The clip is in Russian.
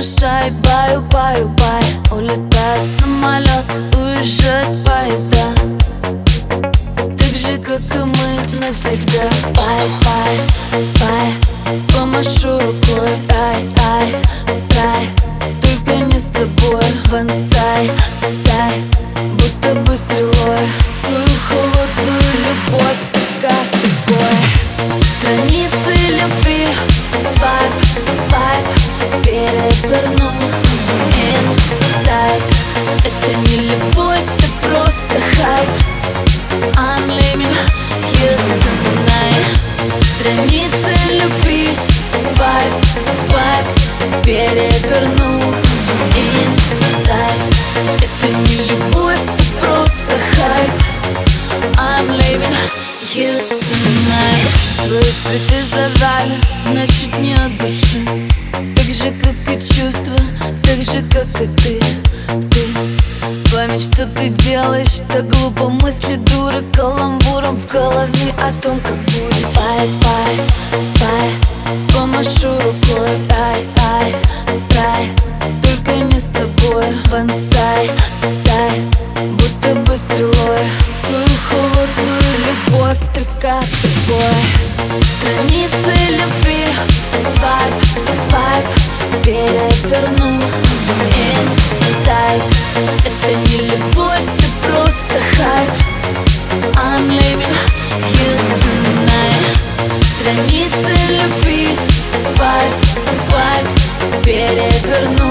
мешай, баю, баю, бай. Улетает самолет, уезжает поезда. Так же, как и мы навсегда. Bye, bye, bye. Помашу рукой, ай, ай. Свайп, переверну завали, значит не от души. Так же, как и чувства, так же, как и ты, ты Память, что ты делаешь, так глупо. Мысли дуры Каламбуром в голове о том, как будет тобой Страницы любви Свайп, свайп Переверну. Инсайд Это не любовь, это просто хайп. I'm leaving you tonight. Страницы любви Свайп, свайп Переверну.